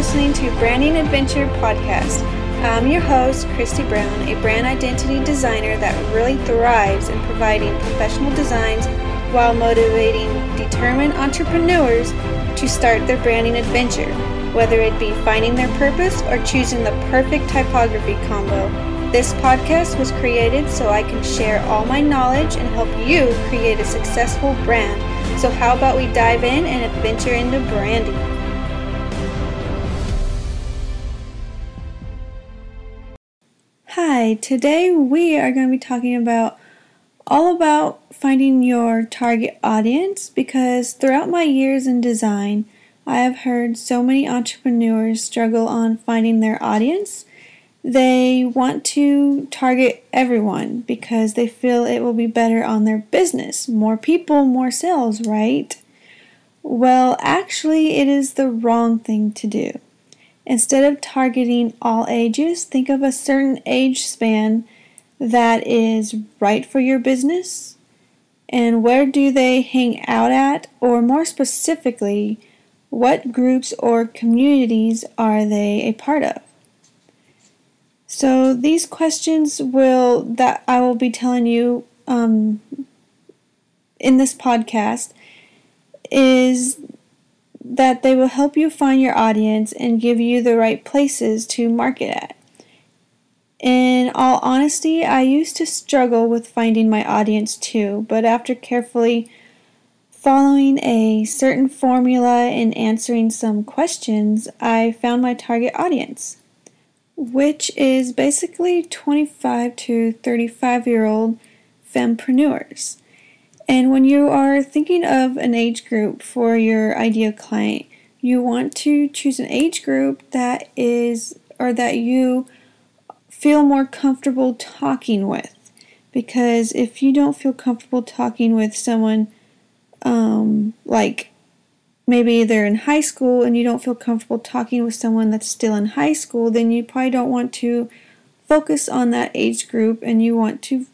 listening to Branding Adventure Podcast. I'm your host, Christy Brown, a brand identity designer that really thrives in providing professional designs while motivating determined entrepreneurs to start their branding adventure, whether it be finding their purpose or choosing the perfect typography combo. This podcast was created so I can share all my knowledge and help you create a successful brand. So, how about we dive in and adventure into branding? Hi, today we are going to be talking about all about finding your target audience because throughout my years in design, I have heard so many entrepreneurs struggle on finding their audience. They want to target everyone because they feel it will be better on their business. More people, more sales, right? Well, actually, it is the wrong thing to do. Instead of targeting all ages, think of a certain age span that is right for your business and where do they hang out at, or more specifically, what groups or communities are they a part of? So these questions will that I will be telling you um, in this podcast is that they will help you find your audience and give you the right places to market at. In all honesty, I used to struggle with finding my audience too, but after carefully following a certain formula and answering some questions, I found my target audience, which is basically 25 to 35 year old fempreneurs. And when you are thinking of an age group for your ideal client, you want to choose an age group that is or that you feel more comfortable talking with. Because if you don't feel comfortable talking with someone, um, like maybe they're in high school and you don't feel comfortable talking with someone that's still in high school, then you probably don't want to focus on that age group and you want to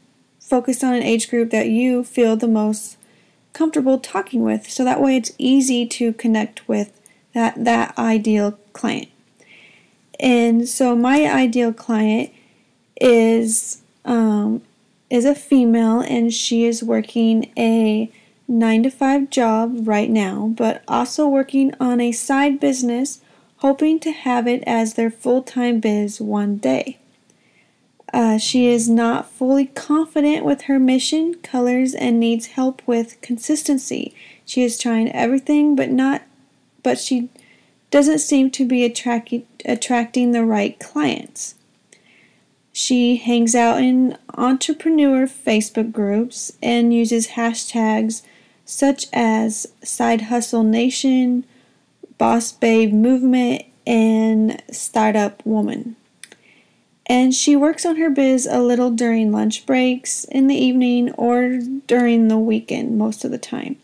focus on an age group that you feel the most comfortable talking with. So that way it's easy to connect with that, that ideal client. And so my ideal client is um, is a female and she is working a 9 to 5 job right now, but also working on a side business hoping to have it as their full-time biz one day. Uh, she is not fully confident with her mission, colors, and needs help with consistency. She is trying everything, but not, but she doesn't seem to be attract, attracting the right clients. She hangs out in entrepreneur Facebook groups and uses hashtags such as Side Hustle Nation, Boss Babe Movement, and Startup Woman and she works on her biz a little during lunch breaks, in the evening, or during the weekend most of the time.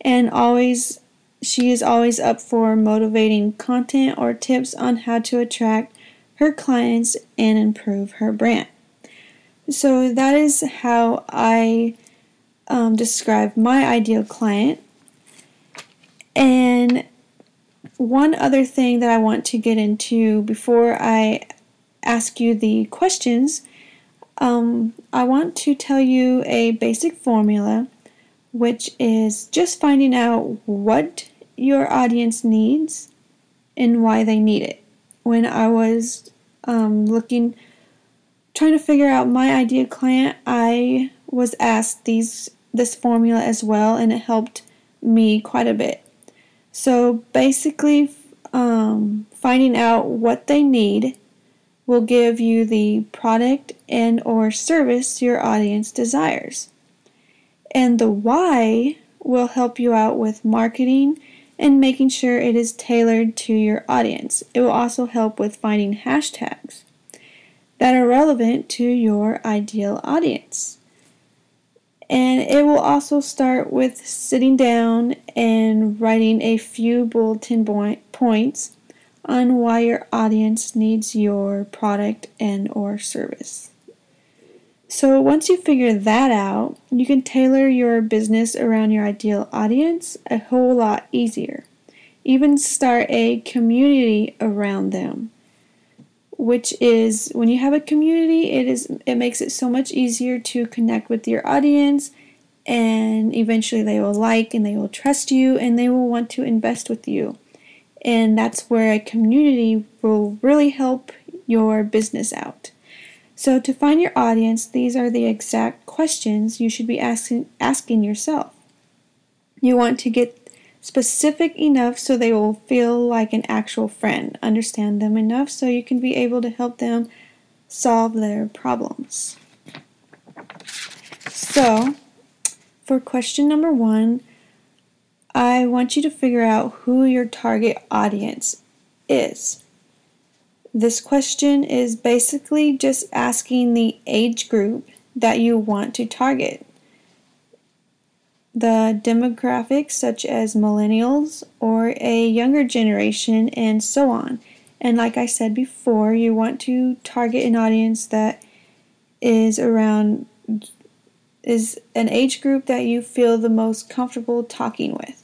And always, she is always up for motivating content or tips on how to attract her clients and improve her brand. So, that is how I um, describe my ideal client. And one other thing that I want to get into before I ask you the questions, um, I want to tell you a basic formula, which is just finding out what your audience needs and why they need it. When I was um, looking, trying to figure out my ideal client, I was asked these this formula as well, and it helped me quite a bit. So basically, um, finding out what they need will give you the product and or service your audience desires. And the why will help you out with marketing and making sure it is tailored to your audience. It will also help with finding hashtags that are relevant to your ideal audience. And it will also start with sitting down and writing a few bulletin points on why your audience needs your product and or service. So once you figure that out, you can tailor your business around your ideal audience a whole lot easier. even start a community around them which is when you have a community it is it makes it so much easier to connect with your audience and eventually they will like and they will trust you and they will want to invest with you and that's where a community will really help your business out. So to find your audience these are the exact questions you should be asking asking yourself. You want to get specific enough so they will feel like an actual friend, understand them enough so you can be able to help them solve their problems. So, for question number one, I want you to figure out who your target audience is. This question is basically just asking the age group that you want to target the demographics such as millennials or a younger generation and so on. And like I said before, you want to target an audience that is around is an age group that you feel the most comfortable talking with.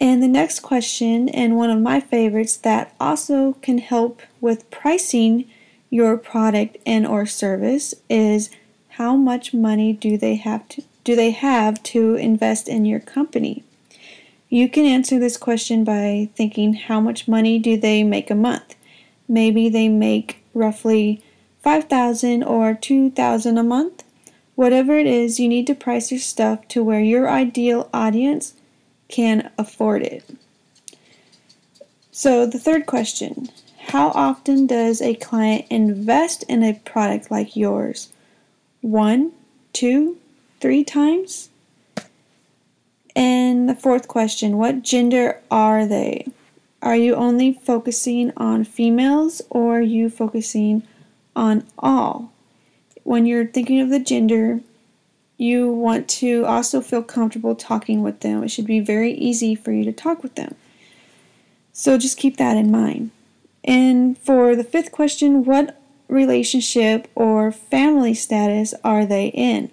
And the next question, and one of my favorites that also can help with pricing your product and or service is how much money do they have to do they have to invest in your company? You can answer this question by thinking how much money do they make a month? Maybe they make roughly 5000 or 2000 a month. Whatever it is, you need to price your stuff to where your ideal audience can afford it. So, the third question How often does a client invest in a product like yours? One, two, three times? And the fourth question What gender are they? Are you only focusing on females or are you focusing on all? When you're thinking of the gender, you want to also feel comfortable talking with them. It should be very easy for you to talk with them. So just keep that in mind. And for the fifth question, what relationship or family status are they in?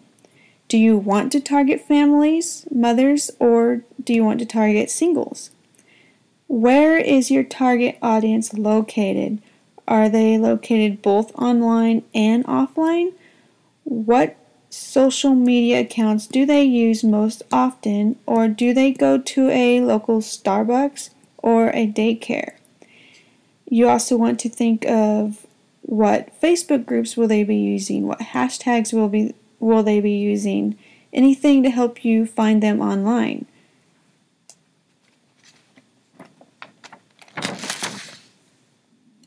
Do you want to target families, mothers, or do you want to target singles? Where is your target audience located? Are they located both online and offline? What social media accounts do they use most often, or do they go to a local Starbucks or a daycare? You also want to think of what Facebook groups will they be using, what hashtags will be will they be using? Anything to help you find them online.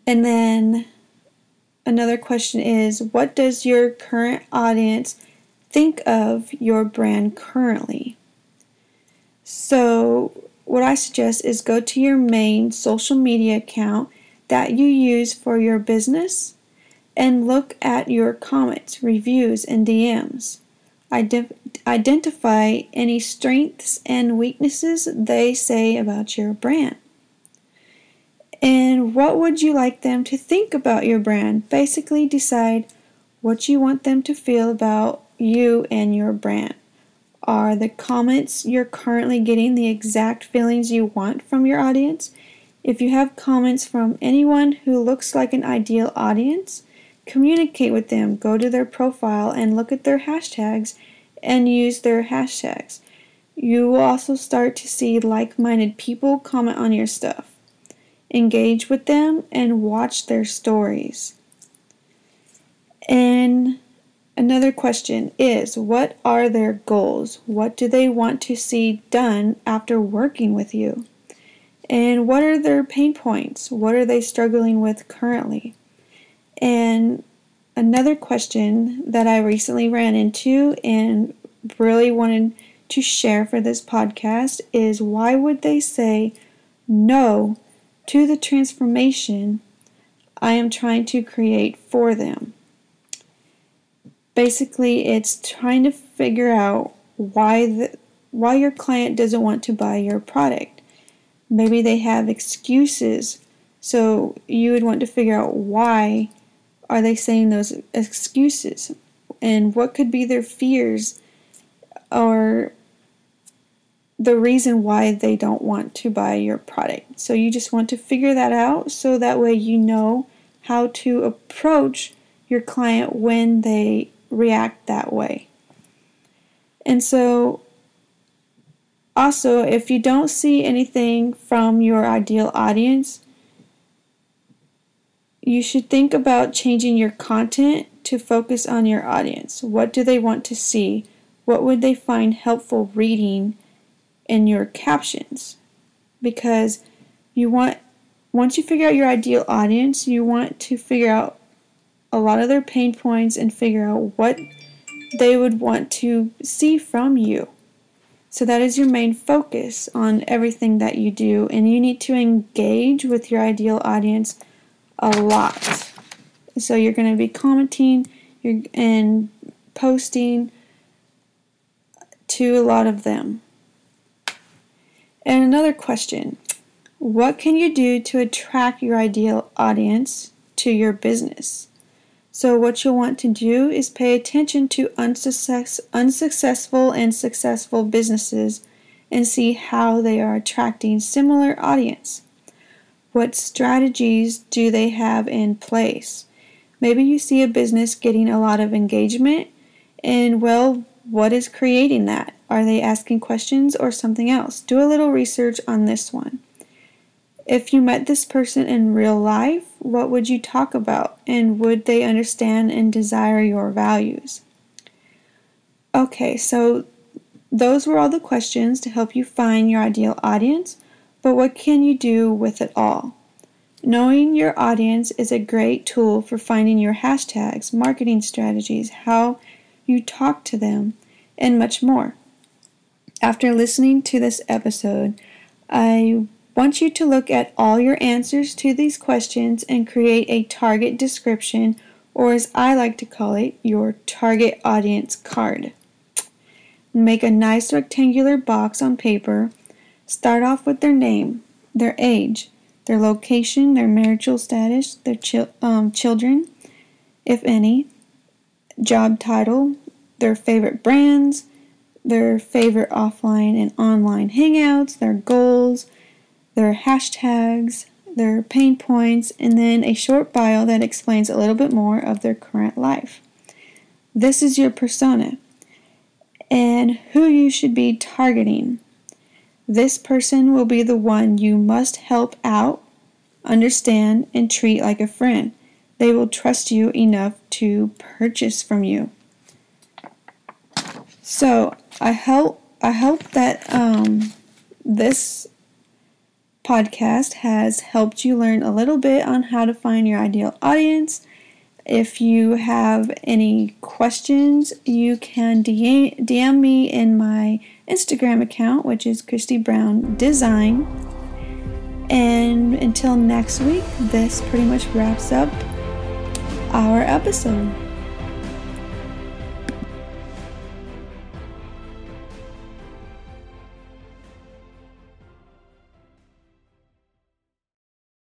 And then another question is what does your current audience think of your brand currently? So, what I suggest is go to your main social media account that you use for your business and look at your comments, reviews, and DMs. Ident- identify any strengths and weaknesses they say about your brand. And what would you like them to think about your brand? Basically, decide what you want them to feel about you and your brand. Are the comments you're currently getting the exact feelings you want from your audience? If you have comments from anyone who looks like an ideal audience, Communicate with them, go to their profile and look at their hashtags and use their hashtags. You will also start to see like minded people comment on your stuff. Engage with them and watch their stories. And another question is what are their goals? What do they want to see done after working with you? And what are their pain points? What are they struggling with currently? And another question that I recently ran into and really wanted to share for this podcast is why would they say no to the transformation I am trying to create for them? Basically, it's trying to figure out why the why your client doesn't want to buy your product. Maybe they have excuses. So you would want to figure out why are they saying those excuses? And what could be their fears or the reason why they don't want to buy your product. So you just want to figure that out so that way you know how to approach your client when they react that way. And so also, if you don't see anything from your ideal audience, you should think about changing your content to focus on your audience. What do they want to see? What would they find helpful reading in your captions? Because you want, once you figure out your ideal audience, you want to figure out a lot of their pain points and figure out what they would want to see from you. So that is your main focus on everything that you do, and you need to engage with your ideal audience a lot. So you're going to be commenting you're, and posting to a lot of them. And another question What can you do to attract your ideal audience to your business? So, what you'll want to do is pay attention to unsuccess, unsuccessful and successful businesses and see how they are attracting similar audience. What strategies do they have in place? Maybe you see a business getting a lot of engagement, and well, what is creating that? Are they asking questions or something else? Do a little research on this one. If you met this person in real life, what would you talk about? And would they understand and desire your values? Okay, so those were all the questions to help you find your ideal audience. But what can you do with it all? Knowing your audience is a great tool for finding your hashtags, marketing strategies, how you talk to them, and much more. After listening to this episode, I want you to look at all your answers to these questions and create a target description, or as I like to call it, your target audience card. Make a nice rectangular box on paper Start off with their name, their age, their location, their marital status, their um, children, if any, job title, their favorite brands, their favorite offline and online hangouts, their goals, their hashtags, their pain points, and then a short bio that explains a little bit more of their current life. This is your persona and who you should be targeting. This person will be the one you must help out, understand, and treat like a friend. They will trust you enough to purchase from you. So I hope I hope that um, this podcast has helped you learn a little bit on how to find your ideal audience if you have any questions, you can DM me in my Instagram account, which is Christy Brown Design. And until next week, this pretty much wraps up our episode.